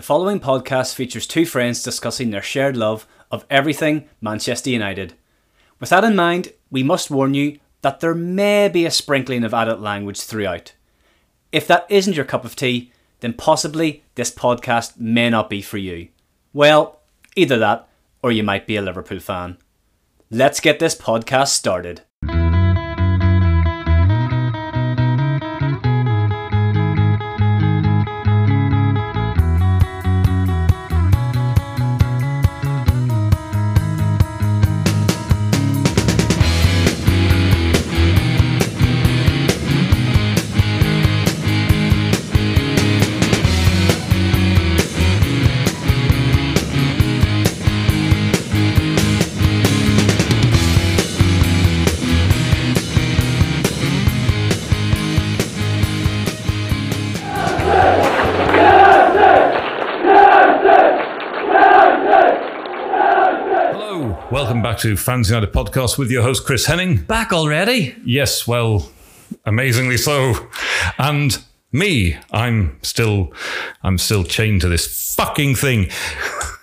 The following podcast features two friends discussing their shared love of everything Manchester United. With that in mind, we must warn you that there may be a sprinkling of adult language throughout. If that isn't your cup of tea, then possibly this podcast may not be for you. Well, either that, or you might be a Liverpool fan. Let's get this podcast started. Hello, welcome back to Fans United podcast with your host Chris Henning. Back already? Yes, well, amazingly so, and me. I'm still, I'm still chained to this fucking thing.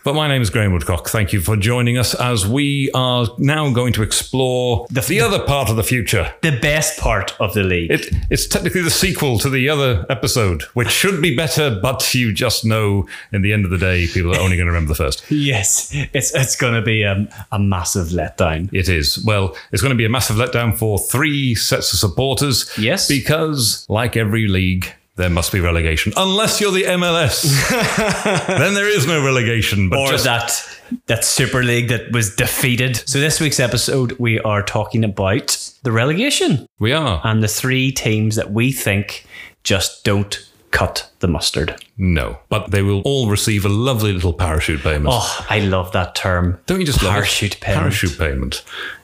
But my name is Graham Woodcock. Thank you for joining us as we are now going to explore the, other part of the future. The best part of the league. It, it's technically the sequel to the other episode, which should be better, but you just know in the end of the day, people are only going to remember the first. yes, it's it's going to be a, a massive letdown. It is. Well, it's going to be a massive letdown for three sets of supporters. Yes. Because, like every league, there must be relegation. Unless you're the MLS. then there is no relegation. But or just, that that Super League that was defeated. So this week's episode, we are talking about the relegation we are. and the three teams that we think just don't cut the mustard. No. But they will all receive a lovely little parachute payment. Oh, I love that term. Don't you just love it? parachute payment? Parachute payment.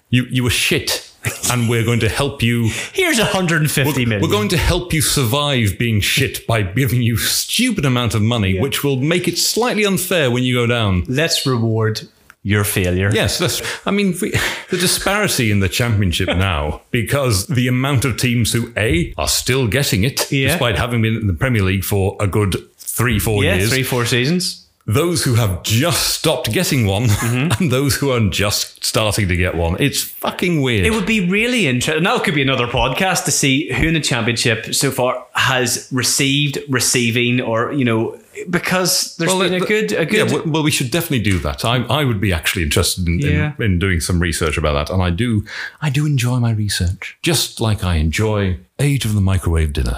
You, you were shit. And we're going to help you. Here's 150 million. We're going to help you survive being shit by giving you stupid amount of money, which will make it slightly unfair when you go down. Let's reward your failure. Yes, that's. I mean, we, the disparity in the championship now, because the amount of teams who a are still getting it, Yeah. despite having been in the Premier League for a good three, four Yeah, years. three, four seasons. Those who have just stopped getting one, Mm-hmm. and those who are just starting to get one. It's fucking weird. It would be really interesting. Now it could be another podcast to see who in the championship so far has received, receiving, or you know, because there's been a good, a good. well, well, we should definitely do that. I, I would be actually interested in, Yeah. in, in doing some research about that, and I do. I do enjoy my research, just like I enjoy Age of the Microwave Dinner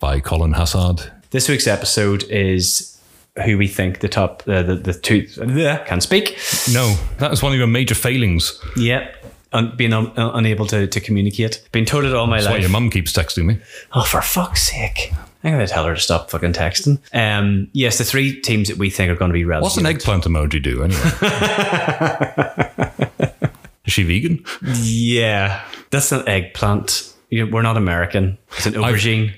by Colin Hassard. This week's episode is who we think the top, uh, the the two can speak. No, that is one of your major failings. Yeah. Un- being un- un- unable to, to communicate. Been told it all my life. Why your mum keeps texting me. Oh, for fuck's sake. I'm going to tell her to stop fucking texting. Um, yes, the three teams that we think are going to be relevant. What's an eggplant emoji do anyway? is she vegan? Yeah, that's an eggplant. We're not American. It's an aubergine.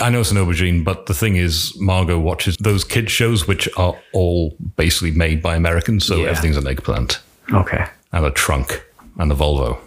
I know it's an aubergine, but the thing is, Margot watches those kids shows, which are all basically made by Americans, so Yeah. everything's an eggplant okay. and a trunk and a Volvo.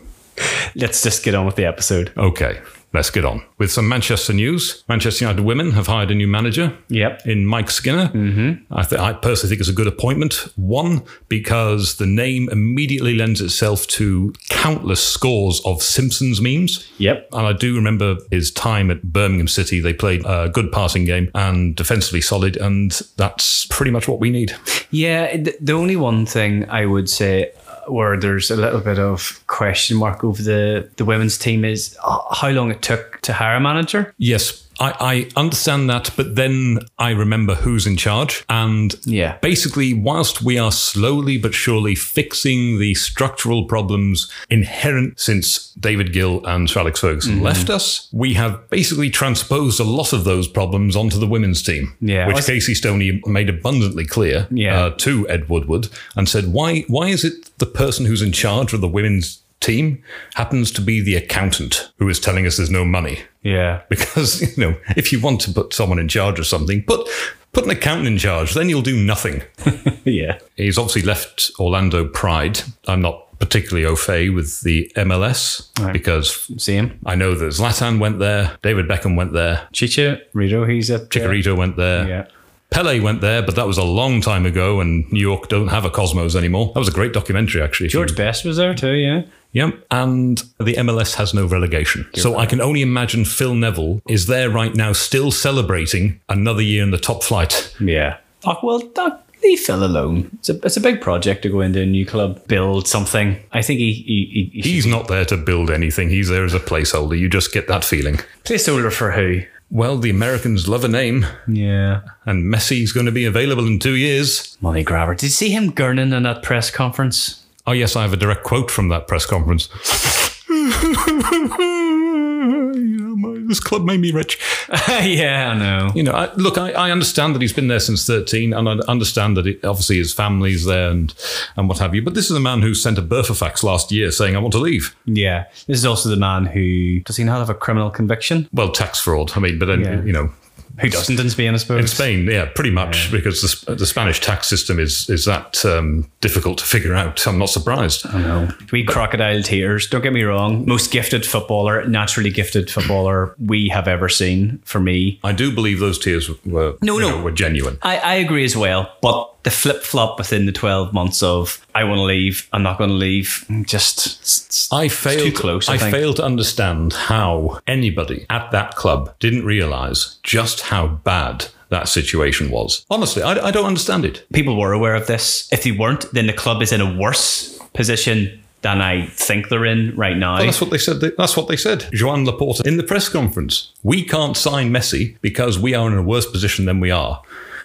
Let's just get on with the episode. Okay, let's get on with some Manchester news. Manchester United women have hired a new manager. Yep. In Mike Skinner, mm-hmm. I, th- I personally think it's a good appointment. One, because the name immediately lends itself to countless scores of Simpsons memes. Yep. And I do remember his time at Birmingham City. They played a good passing game and defensively solid, and that's pretty much what we need. Yeah, the only one thing I would say where there's a little bit of question mark over the, the women's team is uh, how long it took to hire a manager. Yes, I, I understand that, but then I remember who's in charge. And Yeah. basically, whilst we are slowly but surely fixing the structural problems inherent since David Gill and Sir Alex Ferguson Mm-hmm. left us, we have basically transposed a lot of those problems onto the women's team. Yeah. Which Was- Casey Stoney made abundantly clear Yeah. uh, to Ed Woodward and said, why, why is it the person who's in charge of the women's team happens to be the accountant who is telling us there's no money? Yeah. because you know if you want to put someone in charge of something put put an accountant in charge then you'll do nothing Yeah. he's obviously left orlando pride i'm not particularly au fait with the mls because Same. i know that zlatan went there david beckham went there Chicha, Rito, he's at uh, Chicharito went there Yeah. Pele went there, but that was a long time ago, and New York don't have a Cosmos anymore. That was a great documentary, actually. George Best was there too, yeah. Yep. And the MLS has no relegation. so I can only imagine Phil Neville is there right now, still celebrating another year in the top flight. Yeah. Oh, well, that, leave Phil alone. It's a, it's a big project to go into a new club, build something. I think he, he, he He's not there to build anything. He's there as a placeholder. You just get that feeling. placeholder for who? Well, the Americans love a name, Yeah. and Messi's going to be available in two years. Money grabber. Did you see him gurning in that press conference? Oh, yes, I have a direct quote from that press conference. You know, my- this club made me rich. yeah, I know. You know, I, look, I, I understand that he's been there since 13, and I understand that it, obviously his family's there and, and what have you. But this is a man who sent a Burofax last year saying, I want to leave. Yeah. This is also the man who does he not have a criminal conviction? Well, tax fraud. I mean, but then, Yeah. you know, Who doesn't in Spain, I suppose. in Spain, yeah, pretty much, because the, the Spanish tax system is is that um, difficult to figure out. I'm not surprised. I know. We crocodile tears. Don't get me wrong. Most gifted footballer, naturally gifted footballer we have ever seen. For me, I do believe those tears were No, no. know, were genuine. I, I agree as well. But the flip flop within the twelve months of I want to leave, I'm not going to leave. Just I failed. too close, I I, failed to understand how anybody at that club didn't realize just how bad that situation was. Honestly, I, I don't understand it. people were aware of this. If they weren't, then the club is in a worse position than I think they're in right now. Well, that's what they said. That's what they said. Joan Laporta in the press conference. We can't sign Messi because we are in a worse position than we are.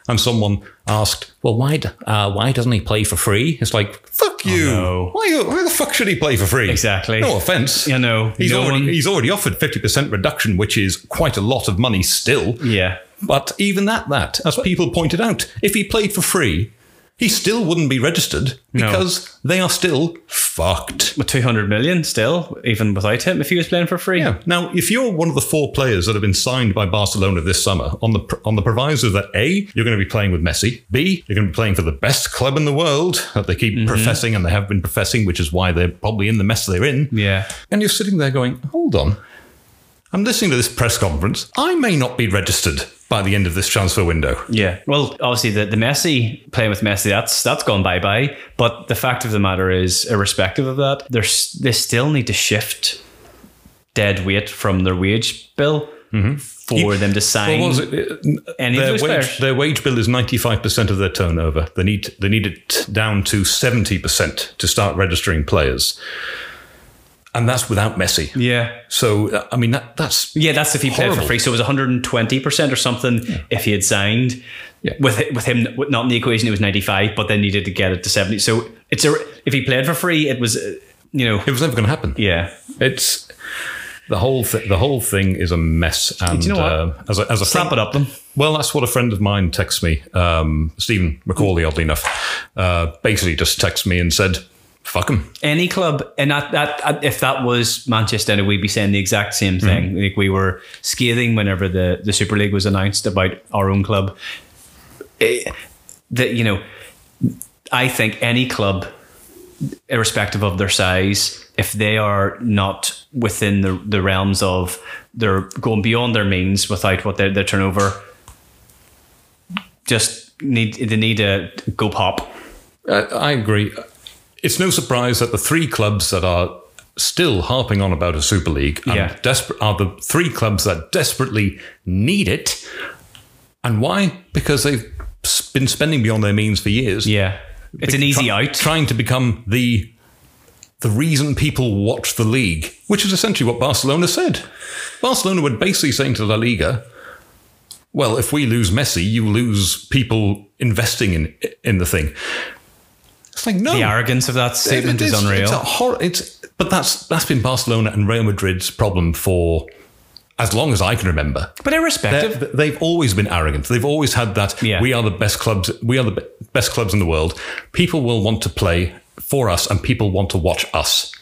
And someone asked, "Well, why? Uh, why doesn't he play for free?" It's like, "Fuck you! Oh, no. Why? Why the fuck should he play for free?" Exactly. No offense. You know, he's no already one- he's already offered fifty percent reduction, which is quite a lot of money still. yeah. But even that, that, as people pointed out, if he played for free, he still wouldn't be registered No. because they are still fucked. With 200 million still, even without him, if he was playing for free. Yeah. Now, if you're one of the four players that have been signed by Barcelona this summer on the on the proviso that A, you're going to be playing with Messi, B, you're going to be playing for the best club in the world that they keep mm-hmm. professing and they have been professing, which is why they're probably in the mess they're in. Yeah. And you're sitting there going, hold on. I'm listening to this press conference. I may not be registered by the end of this transfer window. Yeah. Well, obviously the, the Messi playing with Messi, that's that's gone bye bye. But the fact of the matter is, irrespective of that, there's they still need to shift dead weight from their wage bill mm-hmm. for them to sign What was it? any of Their those wage, players. their wage bill is 95% of their turnover. They need they need it down to 70% to start registering players. And that's without Messi. Yeah. So I mean that that's Yeah, that's if he played for free. So it was 120 percent or something if he had signed. Yeah. With with him not in the equation, it was 95, but then needed to get it to 70. So it's a if he played for free, it was uh, you know it was never going to happen. yeah. It's the whole th- the whole thing is a mess. And you know? Uh, as a, as a Slap friend- it up them. Well, that's what a friend of mine texts me. Um, Stephen McCauley, oddly enough, uh, basically just texted me and said, "Fuck them. any club, and that, that if that was Manchester United, we'd be saying the exact same thing. Like we were scathing whenever the, the Super League was announced about our own club. Eh, that you know, I think any club, irrespective of their size, if they are not within the, the realms of they're going beyond their means without what their, their turnover, just need they need to go pop. Uh, I agree. It's no surprise that the three clubs that are still harping on about a Super League and Yeah. desperate are the three clubs that desperately need it. And why? Because they've been spending beyond their means for years. Yeah, it's an easy Try- out. Trying to become the the reason people watch the league, which is essentially what Barcelona said. Barcelona were basically saying to La Liga, "Well, if we lose Messi, you lose people investing in in the thing." It's like no, The arrogance of that statement it is It's unreal. a hor- it's but that's that's been Barcelona and Real Madrid's problem for as long as I can remember. but They're- irrespective, They've always been arrogant. They've always had that. Yeah. We are the best clubs. We are the be- best clubs in the world. People will want to play for us, and people want to watch us,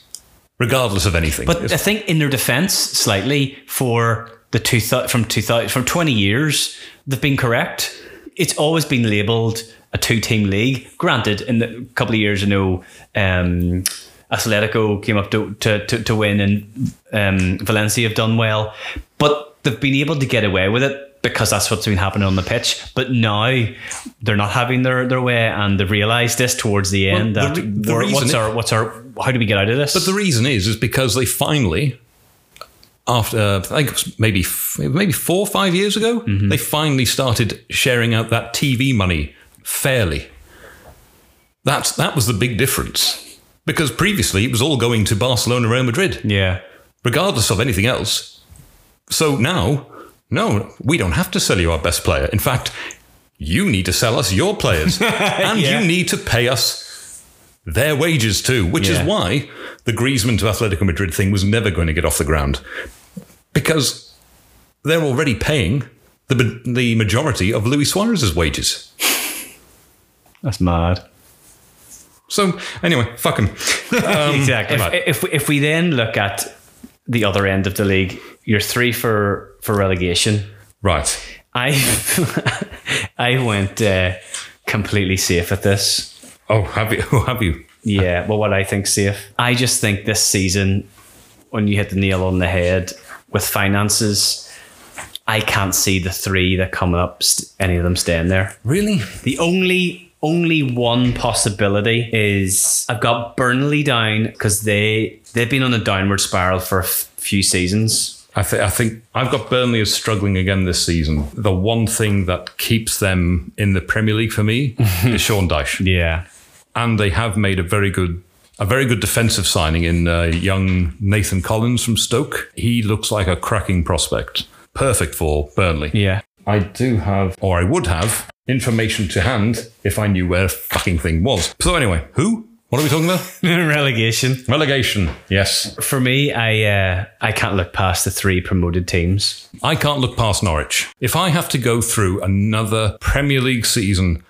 regardless of anything. but I think in their defence, slightly for the two thou- from two thousand from twenty years, they've been correct. It's always been labelled a two-team league. Granted, in the couple of years, ago, um, Atletico came up to to, to, to win, and um, Valencia have done well, but they've been able to get away with it because that's what's been happening on the pitch. But now they're not having their, their way, and they've realised this towards the end. the that the what's our what's our how do we get out of this? But the reason is, is because they finally, after I think it was maybe maybe four or five years ago, mm-hmm. they finally started sharing out that TV money fairly. That's that was the big difference because previously it was all going to Barcelona, Real Madrid, yeah, regardless of anything else. So now, no, we don't have to sell you our best player. In fact, you need to sell us your players, and Yeah. you need to pay us their wages too, which Yeah. is why the Griezmann to Atletico Madrid thing was never going to get off the ground because they're already paying the the majority of Luis Suarez's wages. that's mad. So anyway, fuck him. exactly. If, if, we- if we then look at the other end of the league, you're three for for relegation. right. I I went uh, completely safe at this. Oh, have you? Oh, have you? Yeah, well, what I think safe. I just think this season, when you hit the nail on the head with finances, I can't see the three that come up, any of them staying there. Really? The only only one possibility is I've got Burnley down because they they've been on a downward spiral for a f- few seasons. I, th- I think I've got Burnley as struggling again this season. The one thing that keeps them in the Premier League for me is Sean Dyche, Yeah, and they have made a very good. A very good defensive signing in uh, young Nathan Collins from Stoke. He looks like a cracking prospect. Perfect for Burnley. yeah. I do have, or I would have, information to hand if I knew where the fucking thing was. So anyway, who? What are we talking about? Relegation Relegation. Yes. for me. I uh, I can't look past the three promoted teams. I can't look past Norwich. If I have to go through another Premier League season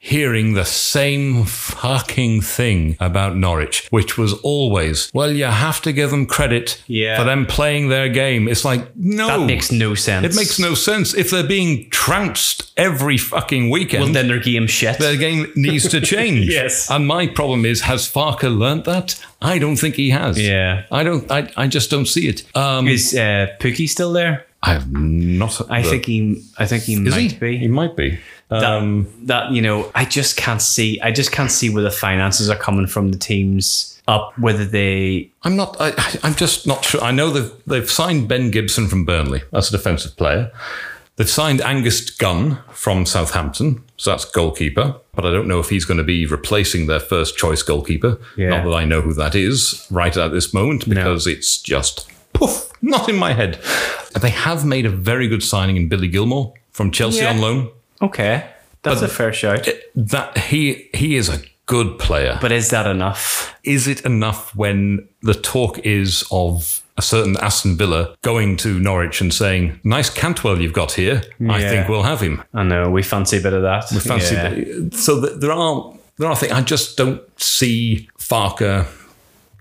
hearing the same fucking thing about Norwich, which was always, well, you have to give them credit Yeah. for them playing their game. It's like, no. That makes no sense. it makes no sense. If they're being trounced every fucking weekend, Well, then their game shit. their game needs to change. Yes. And my problem is, has Farker learnt that? I don't think he has. Yeah. I don't, I, I just don't see it. Um, Is uh, Pukki still there? I have not. I think he. I think he might he? be. He might be. that, Um, that you know i just can't see i just can't see where the finances are coming from the teams up whether they I'm not. I, I'm just not sure. I know they've they've signed Ben Gibson from Burnley as a defensive player. They've signed Angus Gunn from Southampton, so that's goalkeeper. But I don't know if he's going to be replacing their first choice goalkeeper. Yeah. Not that I know who that is right at this moment because it's just poof, not in my head. They have made a very good signing in Billy Gilmour from Chelsea Yeah. on loan. okay that's a fair shout That he he is a good player. but is that enough is it enough when the talk is of a certain Aston Villa going to Norwich and saying, "Nice Cantwell you've got here. I think we'll have him." i know we fancy a bit of that we Fancy so there are there are things I just don't see Farker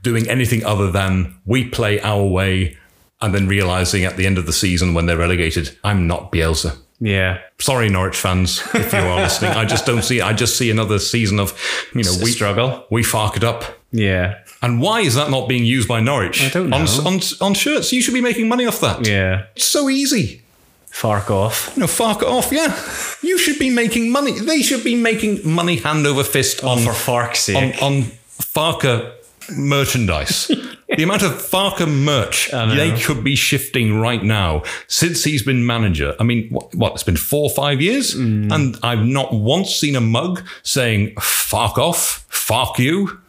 doing anything other than we play our way and then realizing at the end of the season when they're relegated, I'm not Bielsa. yeah Sorry, Norwich fans, if you are listening. I just don't see. I just see another season of you know we struggle we fark it up. yeah And why is that not being used by Norwich? I don't On, know. on, on shirts. You should be making money off that. yeah It's so easy. fark off You know, fark off, yeah. You should be making money. They should be making money hand over fist oh, on, for fark's on, sake on Farker merchandise. the amount of Farker merch they could be shifting right now since he's been manager. I mean, what, what it's been four or five years? Mm. And I've not once seen a mug saying, fark off, fark you.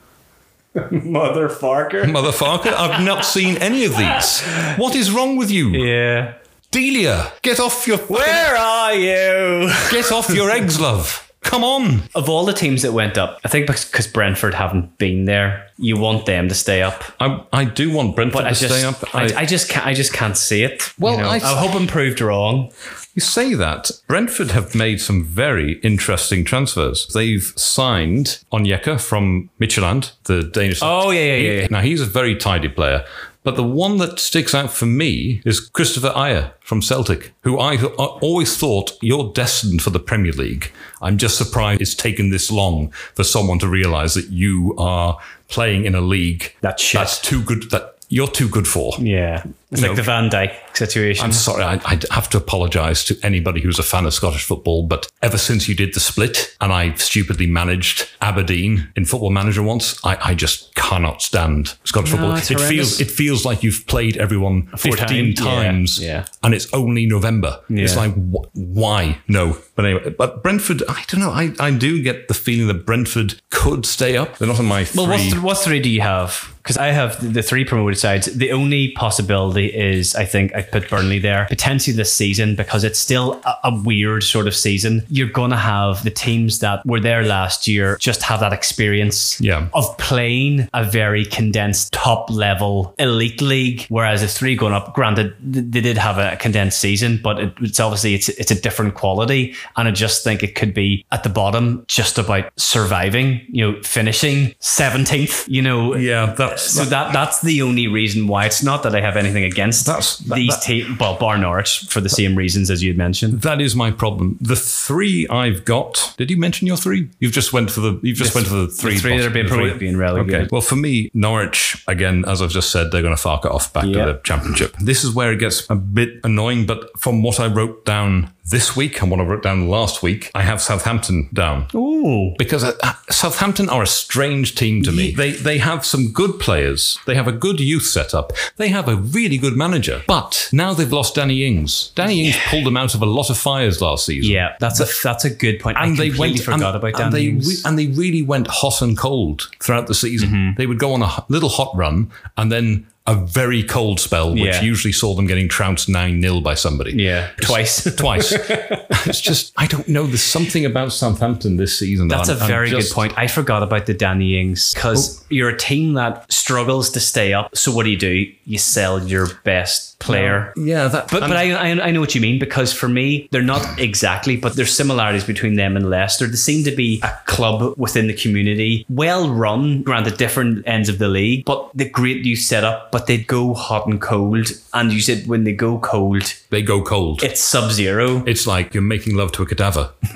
mother farker Mother Farker. I've not seen any of these. What is wrong with you? yeah Delia, get off your where are you get off your eggs, love. Come on. of all the teams that went up i think because brentford haven't been there you want them to stay up I, I do want Brentford to just, stay up. I, I, I just can't. I just can't see it. Well, you know? I- I, hope I'm proved wrong. you say that Brentford have made some very interesting transfers. They've signed Onyeka from Midtjylland, the Danish. Oh yeah, yeah. yeah. Now he's a very tidy player. But the one that sticks out for me is Kristoffer Ajer from Celtic, who I th- uh, always thought you're destined for the Premier League. I'm just surprised it's taken this long for someone to realise that you are playing in a league That's that's too good. That you're too good for. Yeah. It's like the Van Dijk situation. I'm sorry, I, I have to apologise to anybody who's a fan of Scottish football, but ever since you did the split and I stupidly managed Aberdeen in Football Manager once, I, I just cannot stand Scottish football. It horrendous. feels it feels like you've played everyone 15 times, yeah, yeah. and it's only November. It's like, wh- why? No. But anyway, but Brentford, I don't know. I, I do get the feeling that Brentford could stay up. They're not on my three. Well, what, th- what three do you have? Because I have the, the three promoted sides. The only possibility is I think I put Burnley there potentially this season because it's still a, a weird sort of season. You're going to have the teams that were there last year just have that experience Yeah. of playing a very condensed top level elite league, whereas the three going up. Granted, they did have a condensed season, but it, it's obviously it's it's a different quality, and I just think it could be at the bottom just about surviving. You know, finishing seventeenth. You know, yeah, that's so that that's the only reason why it's not that I have anything against That's- that- these that- teams. Well, bar Norwich for the same reasons as you had mentioned. That is my problem. The three I've got. Did you mention your three? You've just went for the. You've just went for the three. three that are being the three- being relegated. Okay. Well, for me, Norwich again, as I've just said, they're going to fark it off back Yeah. to the championship. This is where it gets a bit annoying. But from what I wrote down this week and what I wrote down last week, I have Southampton down Ooh, because uh, uh, Southampton are a strange team to me. They they have some good players. They have a good youth setup. They have a really good manager. But now they've lost Danny Ings. Danny Ings pulled them out of a lot of fires last season. yeah, that's a that's a good point. And they went forgot and, about and they Ings. and they really went hot and cold throughout the season. Mm-hmm. They would go on a little hot run and then a very cold spell, which Yeah. usually saw them getting trounced nine 0 by somebody. yeah, twice. Twice. it's just I don't know. There's something about Southampton this season. That's a that I'm- I'm very just- good point. I forgot about the Danny Ings because oh. you're a team that struggles to stay up. So what do you do? You sell your best player. Yeah, that. But, but I, I I know what you mean because for me they're not exactly but there's similarities between them and Leicester. They seem to be a club within the community, well run, granted different ends of the league, but the great youth setup. But they go hot and cold, and you said when they go cold, they go cold. it's sub zero. it's like you're making love to a cadaver,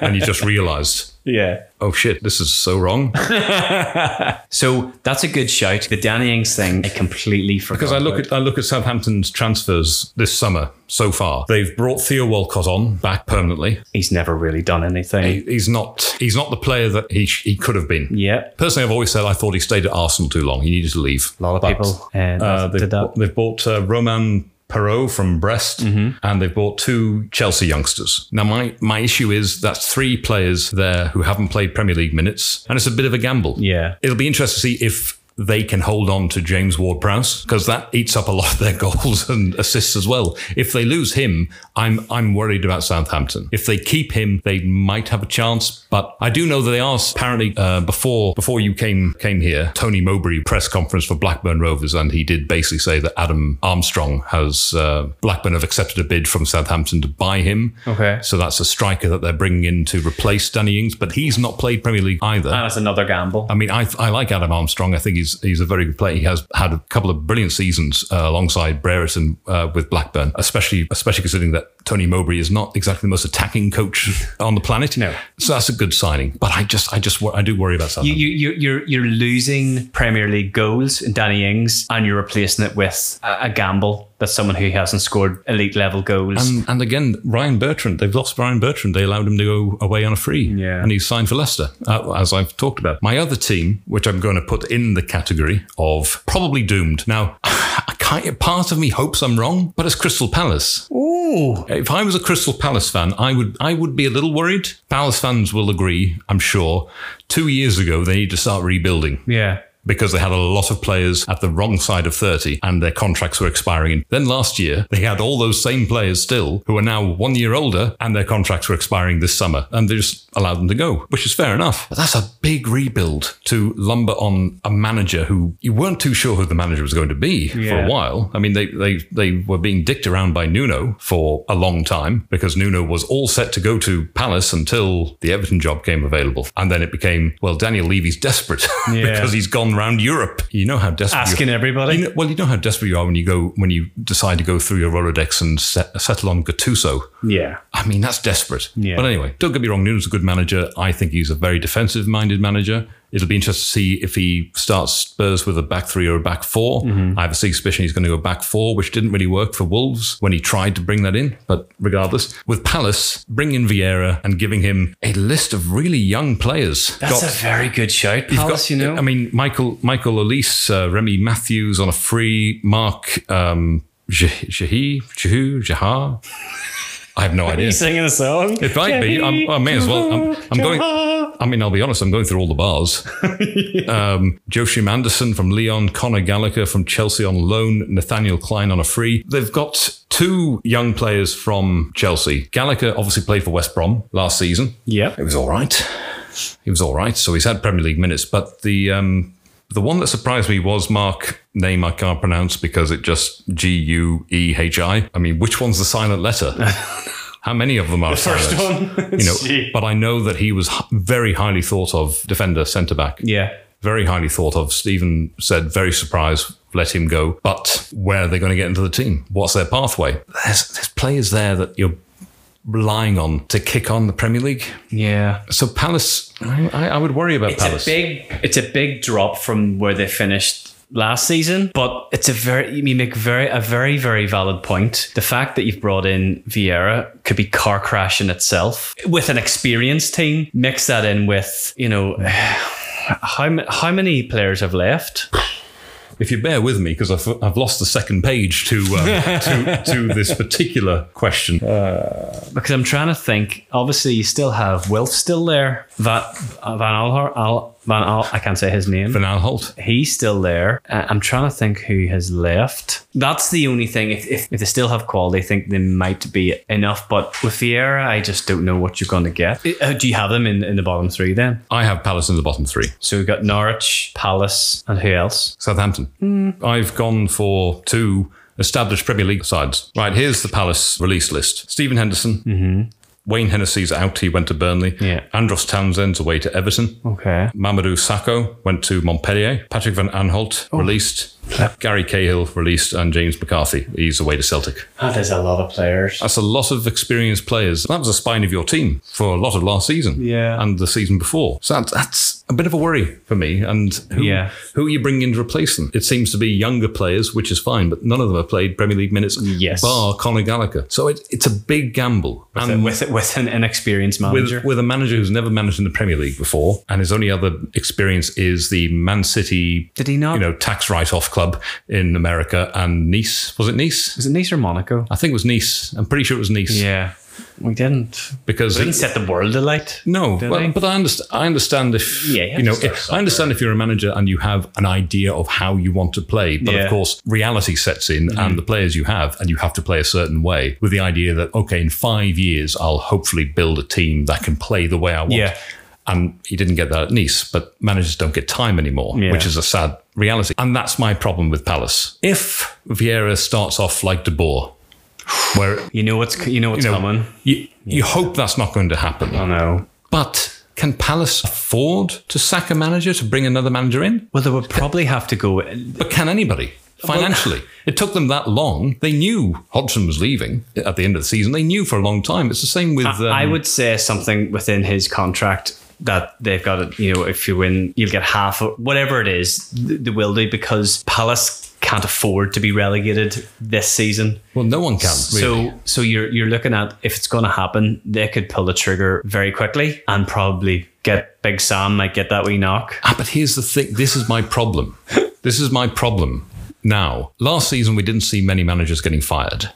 and you just realised, Yeah. Oh shit, this is so wrong. So that's a good shout. The Danny Ings thing, I completely forgot. Because I look about. at I look at Southampton's transfers this summer so far. They've brought Theo Walcott on back permanently. he's never really done anything. He- He's not he's not the player that he sh- he could have been. yeah. Personally, I've always said I thought he stayed at Arsenal too long. He needed to leave. A lot of But, people uh, Uh, they've, that. they've bought uh, Roman Perraud from Brest, Mm-hmm. and they've bought two Chelsea youngsters. Now, my my issue is that's three players there who haven't played Premier League minutes, and it's a bit of a gamble. Yeah. it'll be interesting to see if they can hold on to James Ward-Prowse because that eats up a lot of their goals and assists as well. If they lose him, I'm I'm worried about Southampton. If they keep him, they might have a chance. But I do know that they are apparently uh, before before you came came here, Tony Mowbray press conference for Blackburn Rovers, and he did basically say that Adam Armstrong has uh, Blackburn have accepted a bid from Southampton to buy him. Okay. so that's a striker that they're bringing in to replace Danny Ings, but he's not played Premier League either. And it's another gamble. I mean, I, I like Adam Armstrong. I think he's he's a very good player. He has had a couple of brilliant seasons uh, alongside Brereton uh, with Blackburn, especially especially considering that Tony Mowbray is not exactly the most attacking coach on the planet. No. so that's a good signing. But I just I just I do worry about Southampton. you, you- you're you're losing Premier League goals in Danny Ings, and you're replacing it with a, a gamble that someone who hasn't scored elite level goals. and, and again, Ryan Bertrand, they've lost Ryan Bertrand. They allowed him to go away on a free. Yeah. And he's signed for Leicester, uh, as I've talked about. My other team, which I'm going to put in the category of probably doomed. Now, part of me hopes I'm wrong, but it's Crystal Palace. Ooh, If I was a Crystal Palace fan, I would I would be a little worried. Palace fans will agree, I'm sure. Two years ago, they need to start rebuilding yeah. Because they had a lot of players at the wrong side of 30 and their contracts were expiring. Then last year, they had all those same players still who are now one year older and their contracts were expiring this summer and they just allowed them to go, which is fair enough. But that's a big rebuild to lumber on a manager who you weren't too sure who the manager was going to be for a while. I mean, they, they, they were being dicked around by Nuno for a long time because Nuno was all set to go to Palace until the Everton job came available. And then it became, well, Daniel Levy's desperate Yeah. because he's gone round Europe. You know how desperate Asking you everybody. you know, well, you know how desperate you are when you go when you decide to go through your Rolodex and set, settle on Gattuso. yeah. I mean, that's desperate. Yeah. But anyway, don't get me wrong. Nuno's a good manager. I think he's a very defensive-minded manager. It'll be interesting to see if he starts Spurs with a back three or a back 4 Mm-hmm. I have a suspicion he's going to go back four, which didn't really work for Wolves when he tried to bring that in. But regardless, with Palace, bring in Vieira and giving him a list of really young players. That's Got- a very good shout, Palace, got- you know. I mean, Michael Michael Olise, uh, Remi Matthews on a free, Mark um, Jah- Jahi, Jahu, Jahar. I have no idea. He's singing a song. It might be. I'm, I may as well. I'm, I'm going. I mean, I'll be honest. I'm going through all the bars. um, Joshim Andersen from Lyon, Conor Gallagher from Chelsea on loan, Nathaniel Clyne on a free. They've got two young players from Chelsea. Gallagher obviously played for West Brom last season. Yeah, It was all right. He was all right. So he's had Premier League minutes. But the um, the one that surprised me was Mark name I can't pronounce because it just G U E H I. I mean, which one's the silent letter? How many of them are the First silent? one. You know, Gee. but I know that he was very highly thought of defender, centre back. yeah. Very highly thought of. Stephen said, very surprised, let him go. But where are they going to get into the team? What's their pathway? There's, there's players there that you're relying on to kick on the Premier League. Yeah. So Palace, I, I would worry about It's Palace. a big it's a big drop from where they finished last season, but it's a very you make very a very very valid point. The fact that you've brought in Vieira could be car crash in itself with an experienced team. Mix that in with you know how how many players have left. If you bear with me, because I've, I've lost the second page to, um, to to this particular question. Because I'm trying to think. Obviously, you still have Wilf still there. Van Van Alhar, Al, Van Al, I can't say his name. Van Aanholt. He's still there. Uh, I'm trying to think who has left. That's the only thing. If, if, if they still have quality, I think they might be enough. But with Vieira, I just don't know what you're going to get. Uh, do you have them in, in the bottom three then? I have Palace in the bottom three. So we've got Norwich, Palace, and who else? Southampton. I've gone for two established Premier League sides. Right, here's the Palace release list. Stephen Henderson. Wayne Hennessy's out. He went to Burnley. Yeah. Andros Townsend's away to Everton. Okay. Mamadou Sakho went to Montpellier. Patrick Van Aanholt oh. released. Uh. Gary Cahill released. And James McCarthy, he's away to Celtic. Ah, that is a lot of players. That's a lot of experienced players. That was the spine of your team for a lot of last season. Yeah. And the season before. So that's, that's a bit of a worry for me. And who, Yeah. who are you bringing in to replace them? It seems to be younger players, which is fine, but none of them have played Premier League minutes, Yes. bar Conor Gallagher. So it, it's a big gamble. and with with an inexperienced manager. with, with a manager who's never managed in the Premier League before, and his only other experience is the Man City, Did he not? you know, tax write-off club in America and Nice. Was it Nice? was it Nice or Monaco? I think it was Nice. I'm pretty sure it was Nice. Yeah. We didn't. Because We didn't set the world alight. no, well, they? but I understand. I understand if Yeah, you, you know. If, I understand if you're a manager and you have an idea of how you want to play, but Yeah. Mm-hmm. of course reality sets in, and the players you have, and you have to play a certain way with the idea that okay, in five years I'll hopefully build a team that can play the way I want. Yeah. And he didn't get that at Nice, but managers don't get time anymore, Yeah. which is a sad reality. And that's my problem with Palace. If Vieira starts off like De Boer, where You know what's you know what's you know, coming. you, you hope that's not going to happen. I know. But can Palace afford to sack a manager to bring another manager in? Well, they would probably have to go. But can anybody? Financially, it took them that long. They knew Hodgson was leaving at the end of the season. They knew for a long time. It's the same with. Um, I would say something within his contract that they've got it. You know, if you win, you'll get half of whatever it is. They will do because Palace can't afford to be relegated this season. Well, no one can. Really. So, so you're you're looking at if it's going to happen, they could pull the trigger very quickly and probably get Big Sam might get that wee knock. Ah, but here's the thing. This is my problem. this is my problem. Now, last season we didn't see many managers getting fired.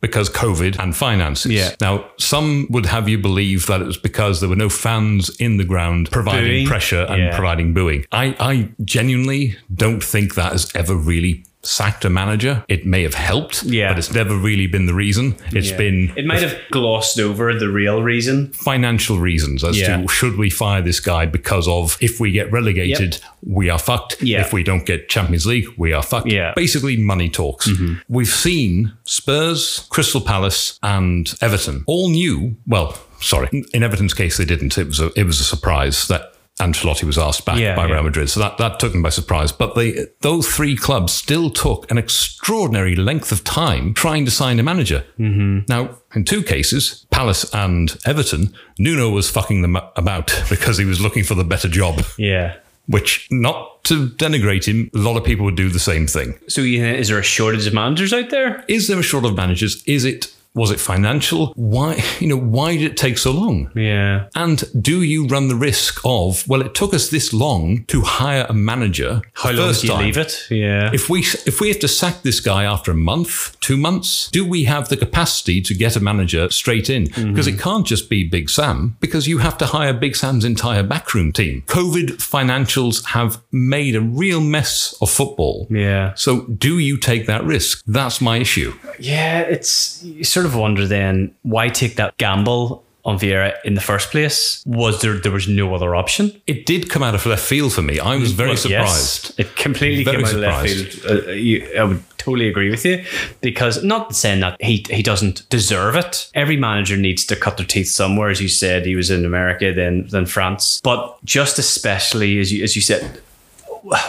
Because COVID and finances. Yeah. Now, some would have you believe that it was because there were no fans in the ground providing Booing. pressure and Yeah. providing booing. I, I genuinely don't think that has ever really sacked a manager. It may have helped, Yeah. but it's never really been the reason. It's Yeah. been It might have glossed over the real reason. financial reasons as Yeah. to should we fire this guy because of if we get relegated, we are fucked. Yeah. If we don't get Champions League, we are fucked. Yeah. Mm-hmm. Basically, money talks. We've seen Spurs, Crystal Palace, and Everton all knew. Well, sorry, in Everton's case, they didn't. It was a it was a surprise that. Ancelotti was asked back Yeah, by yeah. Real Madrid. So that, that took them by surprise. But they, those three clubs still took an extraordinary length of time trying to sign a manager. Mm-hmm. Now, in two cases, Palace and Everton, Nuno was fucking them about because he was looking for the better job, Yeah. which, not to denigrate him, a lot of people would do the same thing. So is there a shortage of managers out there? Is there a shortage of managers? Is it, was it financial? Why, you know, why did it take so long? Yeah. And do you run the risk of, well, it took us this long to hire a manager. How long first do you time. leave it? Yeah. If we if we have to sack this guy after a month, two months, do we have the capacity to get a manager straight in? Mm-hmm. Because it can't just be Big Sam, because you have to hire Big Sam's entire backroom team. COVID financials have made a real mess of football. yeah. So do you take that risk? That's my issue. Yeah, it's you sort of wonder then why take that gamble on Vieira in the first place? Was there there was no other option? It did come out of left field for me. I was very Well, surprised. Yes, it completely Very came out of left field. Uh, you, I would totally agree with you because not saying that he he doesn't deserve it. Every manager needs to cut their teeth somewhere, as you said. He was in America, then then France, but just especially as you as you said,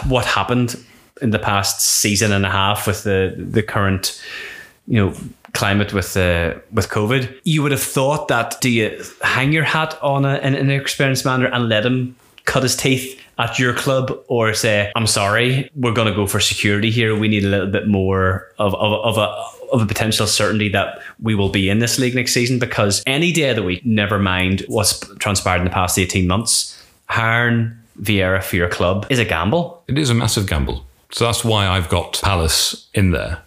what happened in the past season and a half with the the current you know climate with uh, with COVID, you would have thought that do you hang your hat on a, an, inexperienced manager and let him cut his teeth at your club, or say, "I'm sorry, we're going to go for security here. We need a little bit more of of, of a." Of a potential certainty that we will be in this league next season because any day of the week, never mind what's transpired in the past 18 months, hiring Vieira for your club is a gamble. It is a massive gamble. So that's why I've got Palace in there.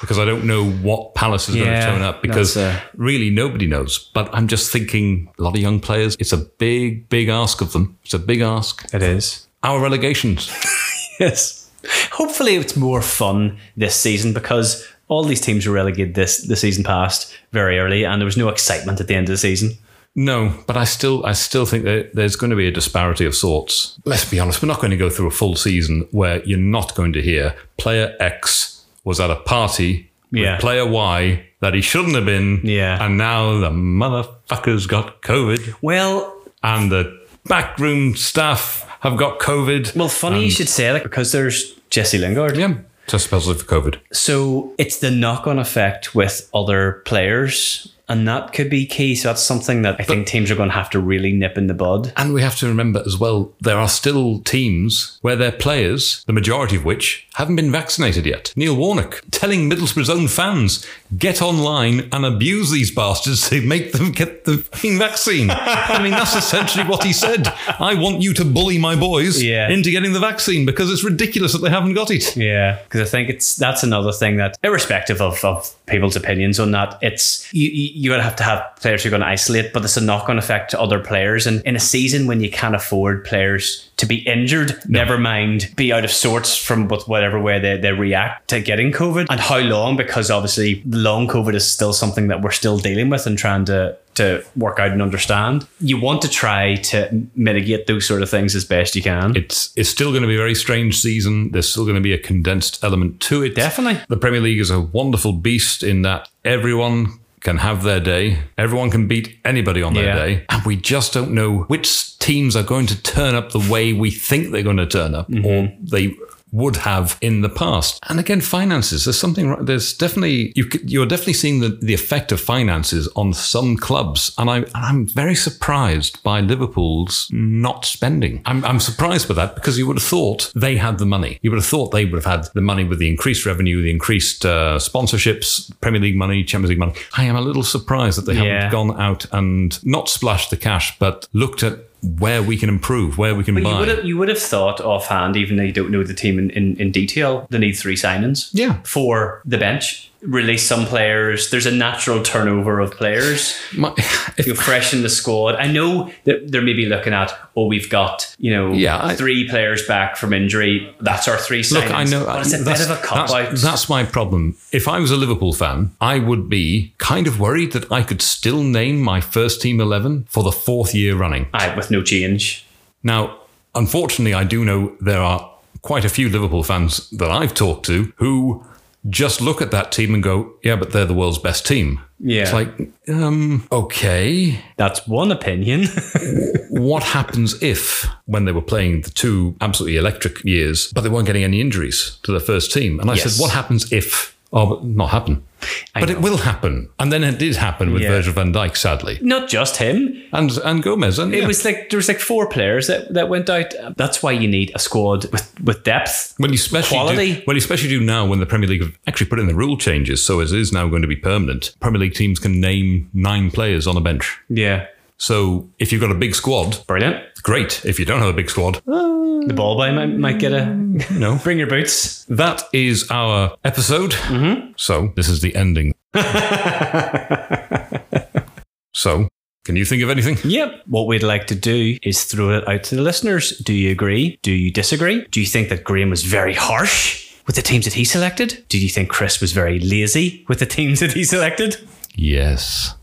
Because I don't know what Palace is going to turn up because that's, uh, really nobody knows. But I'm just thinking a lot of young players, it's a big, big ask of them. It's a big ask. It is. Our relegations. Yes. Hopefully, it's more fun this season because all these teams were relegated this the season past very early, and there was no excitement at the end of the season. No, but I still, I still think that there's going to be a disparity of sorts. Let's be honest, we're not going to go through a full season where you're not going to hear player X was at a party Yeah. with player Y that he shouldn't have been, Yeah. and now the motherfucker's got COVID. Well, and the backroom staff have got COVID. well, funny you should say that because there's Jesse Lingard. yeah, test positive for COVID. So it's the knock-on effect with other players, and that could be key. So that's something that I think teams are going to have to really nip in the bud. And we have to remember as well, there are still teams where their players, the majority of which, haven't been vaccinated yet. Neil Warnock telling Middlesbrough's own fans, get online and abuse these bastards to make them get the fucking vaccine. I mean, that's essentially what he said. I want you to bully my boys Yeah. into getting the vaccine because it's ridiculous that they haven't got it. Yeah, because I think it's that's another thing that, irrespective of, of people's opinions on that, it's you you, have to have players who are going to isolate, but it's a knock on effect to other players. And in a season when you can't afford players to be injured, never mind be out of sorts from with whatever way they, they react to getting COVID, and how long? Because obviously, long COVID is still something that we're still dealing with and trying to to work out and understand. You want to try to mitigate those sort of things as best you can. It's it's still going to be a very strange season. There's still going to be a condensed element to it. Definitely. The Premier League is a wonderful beast in that everyone can have their day. Everyone can beat anybody on their Yeah. day. And we just don't know which teams are going to turn up the way we think they're going to turn up Mm-hmm. or they would have in the past. And again, finances. There's something. There's definitely you. You're definitely seeing the, the effect of finances on some clubs, and I and I'm very surprised by Liverpool's not spending. I'm I'm surprised by that because you would have thought they had the money. You would have thought they would have had the money with the increased revenue, the increased uh, sponsorships, Premier League money, Champions League money. I am a little surprised that they Yeah. haven't gone out and not splashed the cash, but looked at where we can improve, where we can But buy. you would have you would have thought offhand, even though you don't know the team in, in, in detail, they need three signings. Yeah. For the bench. Release some players. There's a natural turnover of players. My- if- You freshen the squad. I know that they're maybe looking at, oh, we've got, you know, Yeah, I- three players back from injury. That's our three signings. Look, I know But it's a that's, bit of a cop out. that's my problem. If I was a Liverpool fan, I would be kind of worried that I could still name my first team eleven for the fourth year running. Aye, with no change. Now, unfortunately, I do know there are quite a few Liverpool fans that I've talked to who just look at that team and go, "Yeah, but they're the world's best team." Yeah. It's like, um, okay, That's one opinion. what happens if when they were playing the two absolutely electric years, but they weren't getting any injuries to their first team. And I Yes. said, what happens if? Oh, but not happen. I but know. it will happen. And then it did happen with Yeah. Virgil van Dijk, sadly. Not just him. And and Gomez. And It yeah. was like there was like four players that, that went out. That's why you need a squad with, with depth. Well, you especially Quality. Do, well, you especially do now when the Premier League have actually put in the rule changes, so as it is now going to be permanent. Premier League teams can name nine players on a bench. Yeah. So if you've got a big squad, Brilliant. Great. If you don't have a big squad, The ball boy might, might get a you know. bring your boots. That is our episode. Mm-hmm. So this is the ending. so, can you think of anything? Yep. What we'd like to do is throw it out to the listeners. Do you agree? Do you disagree? Do you think that Graham was very harsh with the teams that he selected? Do you think Chris was very lazy with the teams that he selected? Yes.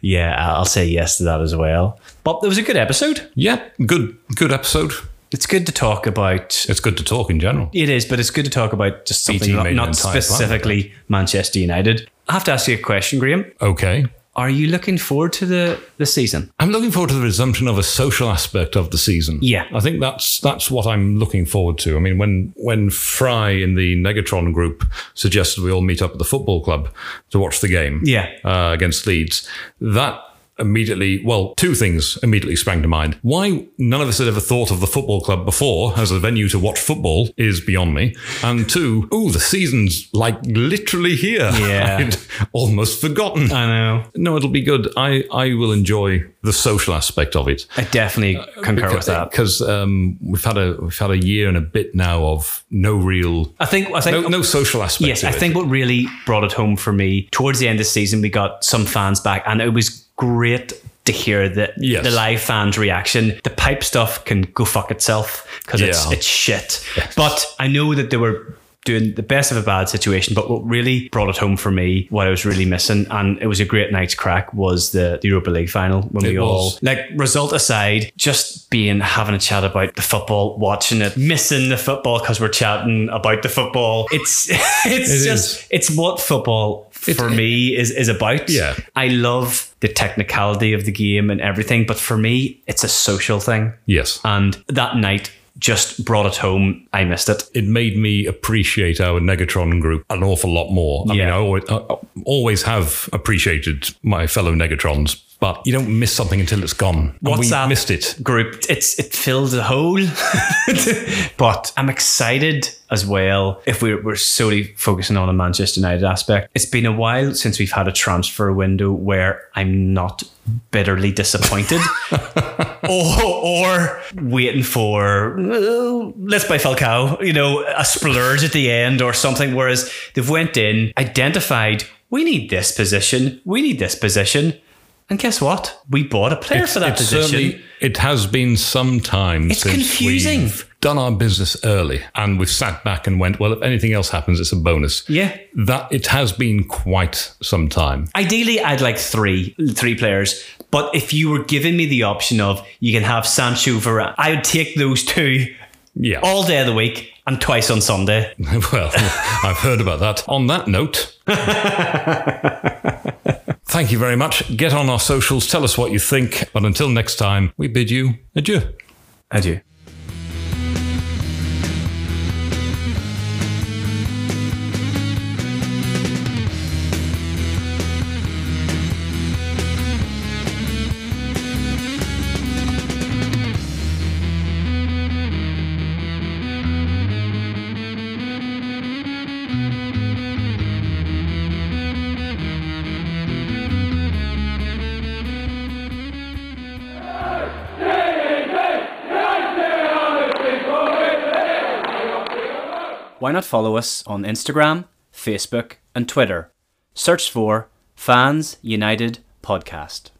Yeah, I'll say yes to that as well. But it was a good episode. Yeah, good good episode. It's good to talk about. It's good to talk in general. It is, but it's good to talk about just something not, not specifically Manchester United. I have to ask you a question, Graham. Okay. Are you looking forward to the, the season? I'm looking forward to the resumption of a social aspect of the season. Yeah. I think that's that's what I'm looking forward to. I mean, when when Fry in the Negatron group suggested we all meet up at the football club to watch the game, Yeah. uh, against Leeds, that immediately, well, two things immediately sprang to mind. Why none of us had ever thought of the football club before as a venue to watch football is beyond me. And two, ooh, the season's like literally here. Yeah. I'd almost forgotten. I know. No, it'll be good. I, I will enjoy the social aspect of it. I definitely concur with that. because um, we've had a we've had a year and a bit now of no real I think. I think. no, no social aspect. yes, I think what really brought it home for me towards the end of the season, we got some fans back, and it was great to hear the Yes. the live fans' reaction. The pipe stuff can go fuck itself because it's Yeah. it's shit. But I know that there were doing the best of a bad situation. But what really brought it home for me, what I was really missing, and it was a great night's crack, was the, the Europa League final when we It all like result aside, just being having a chat about the football, watching it, missing the football because we're chatting about the football. It's it's It just is. it's what football for me is is about. Yeah. I love the technicality of the game and everything, but for me, it's a social thing. yes, And that night just brought it home. I missed it. it made me appreciate our Negatron group an awful lot more. I mean, Yeah. I always, I always have appreciated my fellow Negatrons, but you don't miss something until it's gone. And WhatsApp missed it. group. It's it fills a hole, but I'm excited as well. If we're we're solely focusing on a Manchester United aspect, it's been a while since we've had a transfer window where I'm not bitterly disappointed, or or waiting for "Uh, let's buy Falcao, you know, a splurge at the end or something. Whereas they've went in, identified. We need this position. We need this position. And guess what? We bought a player for that It's position. it has been some time It's since confusing. we've done our business early and we've sat back and went, well, if anything else happens, it's a bonus. Yeah. That it has been quite some time. Ideally, I'd like three, three players. But if you were giving me the option of you can have Sancho, Varane, I would take those two Yeah. all day of the week and twice on Sunday. well, I've heard about that. On that note, thank you very much. Get on our socials, tell us what you think. But until next time, we bid you adieu. Adieu. Follow us on Instagram, Facebook, and Twitter? Search for Fans United Podcast.